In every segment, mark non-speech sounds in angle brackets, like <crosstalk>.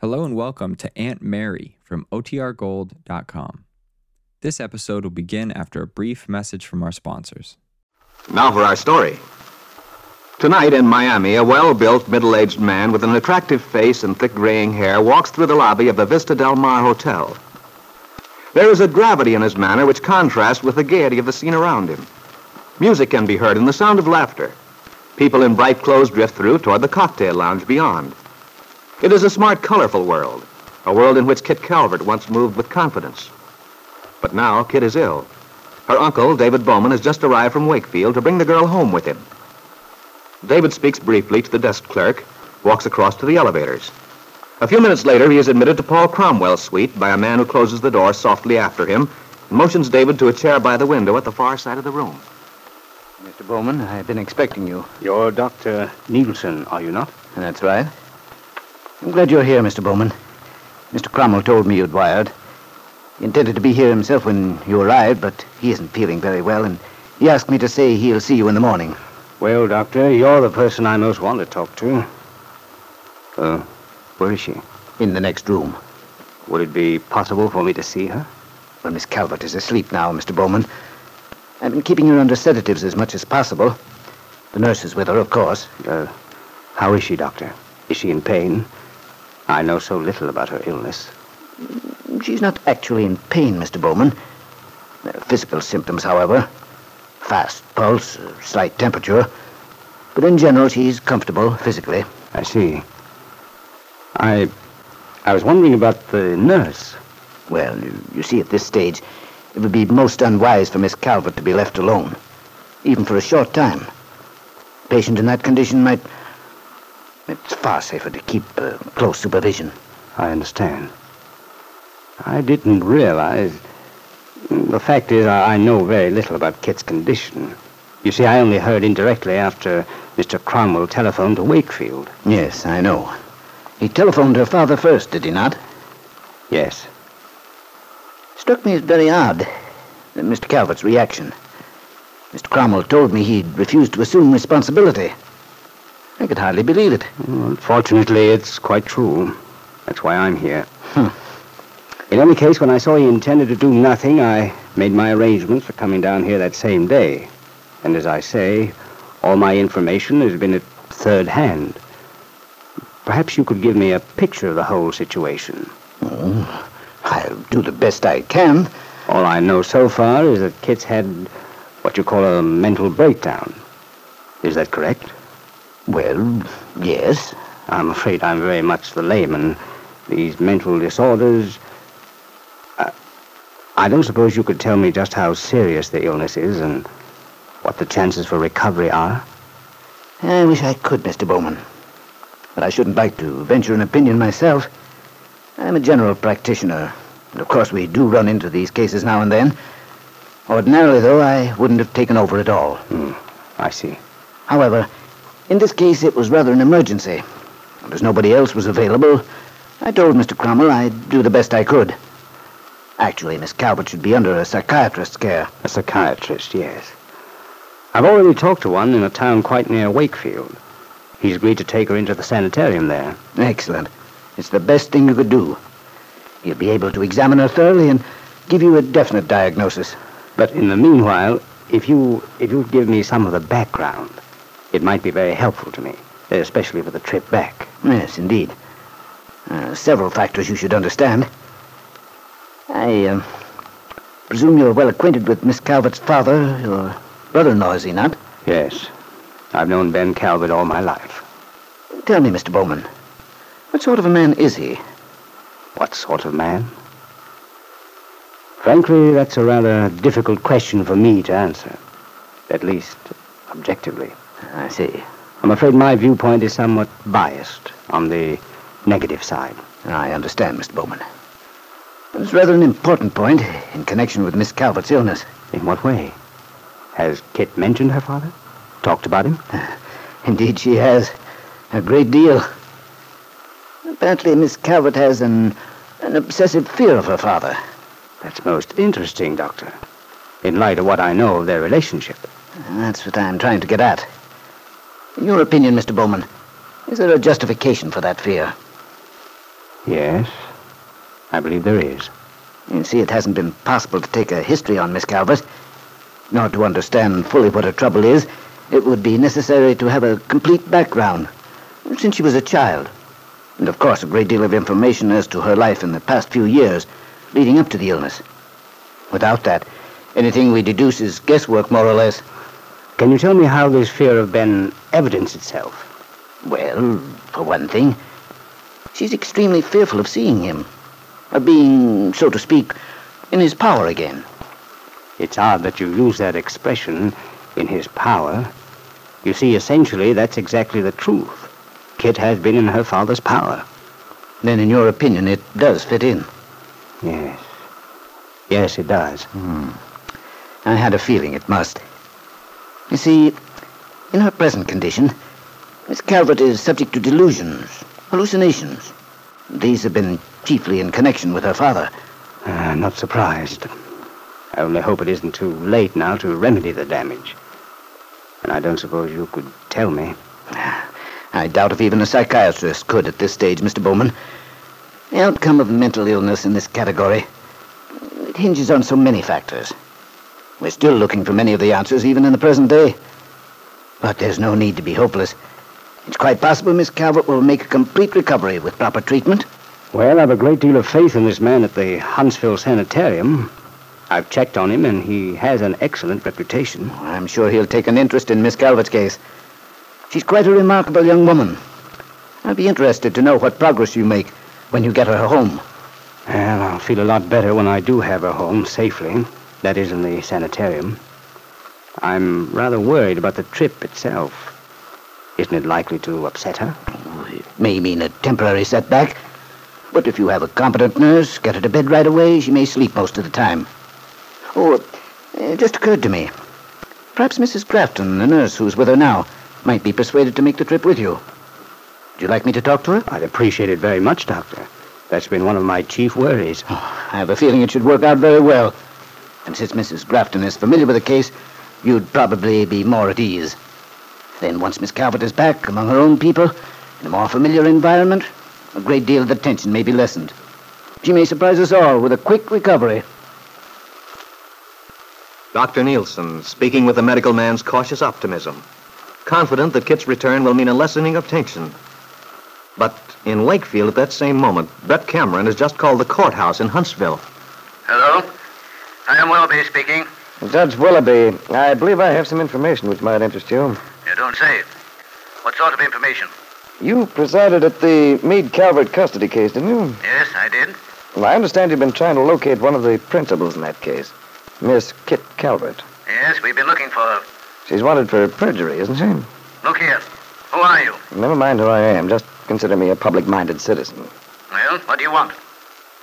Hello and welcome to Aunt Mary from OTRGold.com. This episode will begin after a brief message from our sponsors. Now for our story. Tonight in Miami, a well built, middle aged man with an attractive face and thick graying hair walks through the lobby of the Vista Del Mar Hotel. There is a gravity in his manner which contrasts with the gaiety of the scene around him. Music can be heard and the sound of laughter. People in bright clothes drift through toward the cocktail lounge beyond. It is a smart, colorful world, a world in which Kit Calvert once moved with confidence. But now Kit is ill. Her uncle, David Bowman, has just arrived from Wakefield to bring the girl home with him. David speaks briefly to the desk clerk, walks across to the elevators. A few minutes later, he is admitted to Paul Cromwell's suite by a man who closes the door softly after him and motions David to a chair by the window at the far side of the room. Mr. Bowman, I've been expecting you. You're Dr. Nielsen, are you not? That's right. I'm glad you're here, Mr. Bowman. Mr. Cromwell told me you'd wired. He intended to be here himself when you arrived, but he isn't feeling very well, and he asked me to say he'll see you in the morning. Well, Doctor, you're the person I most want to talk to. Uh, where is she? In the next room. Would it be possible for me to see her? Well, Miss Calvert is asleep now, Mr. Bowman. I've been keeping her under sedatives as much as possible. The nurse is with her, of course. Uh, how is she, Doctor? Is she in pain? I know so little about her illness. She's not actually in pain, Mr. Bowman. Physical symptoms, however. Fast pulse, slight temperature. But in general, she's comfortable physically. I see. I. I was wondering about the nurse. Well, you, you see, at this stage, it would be most unwise for Miss Calvert to be left alone, even for a short time. A patient in that condition might. It's far safer to keep uh, close supervision. I understand. I didn't realize. The fact is, I know very little about Kit's condition. You see, I only heard indirectly after Mr. Cromwell telephoned to Wakefield. Yes, I know. He telephoned her father first, did he not? Yes. Struck me as very odd, uh, Mr. Calvert's reaction. Mr. Cromwell told me he'd refused to assume responsibility. I could hardly believe it. Fortunately, it's quite true. That's why I'm here. Hmm. In any case, when I saw he intended to do nothing, I made my arrangements for coming down here that same day. And as I say, all my information has been at third hand. Perhaps you could give me a picture of the whole situation. Oh, I'll do the best I can. All I know so far is that Kit's had what you call a mental breakdown. Is that correct? Well, yes. I'm afraid I'm very much the layman. These mental disorders. I, I don't suppose you could tell me just how serious the illness is and what the chances for recovery are. I wish I could, Mr. Bowman. But I shouldn't like to venture an opinion myself. I'm a general practitioner. And of course, we do run into these cases now and then. Ordinarily, though, I wouldn't have taken over at all. Hmm, I see. However, in this case, it was rather an emergency. And as nobody else was available, I told Mr. Cromwell I'd do the best I could. Actually, Miss Calvert should be under a psychiatrist's care. A psychiatrist, yes. I've already talked to one in a town quite near Wakefield. He's agreed to take her into the sanitarium there. Excellent. It's the best thing you could do. He'll be able to examine her thoroughly and give you a definite diagnosis. But in the meanwhile, if you if you'd give me some of the background, it might be very helpful to me, especially for the trip back. Yes, indeed. Uh, several factors you should understand. I uh, presume you're well acquainted with Miss Calvert's father, your brother-in-law, is he not? Yes. I've known Ben Calvert all my life. Tell me, Mr. Bowman, what sort of a man is he? What sort of man? Frankly, that's a rather difficult question for me to answer. At least, objectively. I see. I'm afraid my viewpoint is somewhat biased on the negative side. I understand, Mr. Bowman. It's rather an important point in connection with Miss Calvert's illness. In what way? Has Kit mentioned her father? Talked about him? <laughs> Indeed, she has. A great deal. Apparently, Miss Calvert has an, an obsessive fear of her father. That's most interesting, Doctor. In light of what I know of their relationship. That's what I'm trying to get at. In your opinion, Mr. Bowman, is there a justification for that fear? Yes, I believe there is. You see, it hasn't been possible to take a history on Miss Calvert. Nor to understand fully what her trouble is, it would be necessary to have a complete background since she was a child. And of course, a great deal of information as to her life in the past few years leading up to the illness. Without that, anything we deduce is guesswork, more or less. Can you tell me how this fear of Ben evidenced itself? Well, for one thing, she's extremely fearful of seeing him, of being, so to speak, in his power again. It's odd that you use that expression, in his power. You see, essentially, that's exactly the truth. Kit has been in her father's power. Then, in your opinion, it does fit in. Yes. Yes, it does. Hmm. I had a feeling it must. You see, in her present condition, Miss Calvert is subject to delusions, hallucinations. These have been chiefly in connection with her father. Uh, not surprised. I only hope it isn't too late now to remedy the damage. And I don't suppose you could tell me. <sighs> I doubt if even a psychiatrist could at this stage, Mr. Bowman. The outcome of mental illness in this category, it hinges on so many factors. We're still looking for many of the answers, even in the present day. But there's no need to be hopeless. It's quite possible Miss Calvert will make a complete recovery with proper treatment. Well, I've a great deal of faith in this man at the Huntsville Sanitarium. I've checked on him, and he has an excellent reputation. I'm sure he'll take an interest in Miss Calvert's case. She's quite a remarkable young woman. I'll be interested to know what progress you make when you get her home. Well, I'll feel a lot better when I do have her home safely. That is, in the sanitarium. I'm rather worried about the trip itself. Isn't it likely to upset her? Oh, it may mean a temporary setback, but if you have a competent nurse, get her to bed right away, she may sleep most of the time. Oh, it just occurred to me. Perhaps Mrs. Grafton, the nurse who's with her now, might be persuaded to make the trip with you. Would you like me to talk to her? I'd appreciate it very much, Doctor. That's been one of my chief worries. Oh, I have a feeling it should work out very well. And since Mrs. Grafton is familiar with the case, you'd probably be more at ease. Then, once Miss Calvert is back among her own people, in a more familiar environment, a great deal of the tension may be lessened. She may surprise us all with a quick recovery. Dr. Nielsen, speaking with the medical man's cautious optimism, confident that Kit's return will mean a lessening of tension. But in Wakefield at that same moment, Brett Cameron has just called the courthouse in Huntsville. Hello? I am Willoughby speaking. Judge Willoughby, I believe I have some information which might interest you. You don't say. What sort of information? You presided at the Meade Calvert custody case, didn't you? Yes, I did. Well, I understand you've been trying to locate one of the principals in that case, Miss Kit Calvert. Yes, we've been looking for her. She's wanted for perjury, isn't she? Look here. Who are you? Never mind who I am. Just consider me a public-minded citizen. Well, what do you want?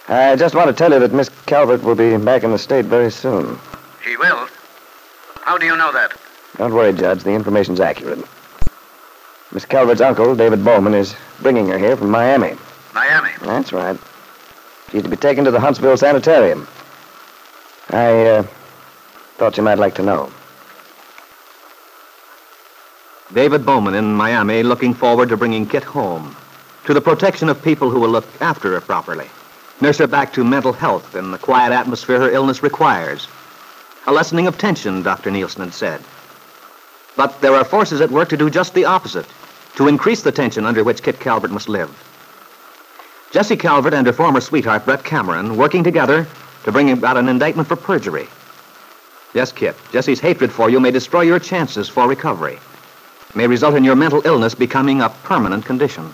I just want to tell you that Miss Calvert will be back in the state very soon. She will. How do you know that? Don't worry, Judge. The information's accurate. Miss Calvert's uncle, David Bowman, is bringing her here from Miami. Miami. That's right. She's to be taken to the Huntsville Sanitarium. I uh, thought you might like to know. David Bowman in Miami looking forward to bringing Kit home, to the protection of people who will look after her properly, nurse her back to mental health and the quiet atmosphere her illness requires. A lessening of tension, Dr. Nielsen had said. But there are forces at work to do just the opposite, to increase the tension under which Kit Calvert must live. Jessie Calvert and her former sweetheart, Brett Cameron, working together to bring about an indictment for perjury. Yes, Kit, Jessie's hatred for you may destroy your chances for recovery, may result in your mental illness becoming a permanent condition.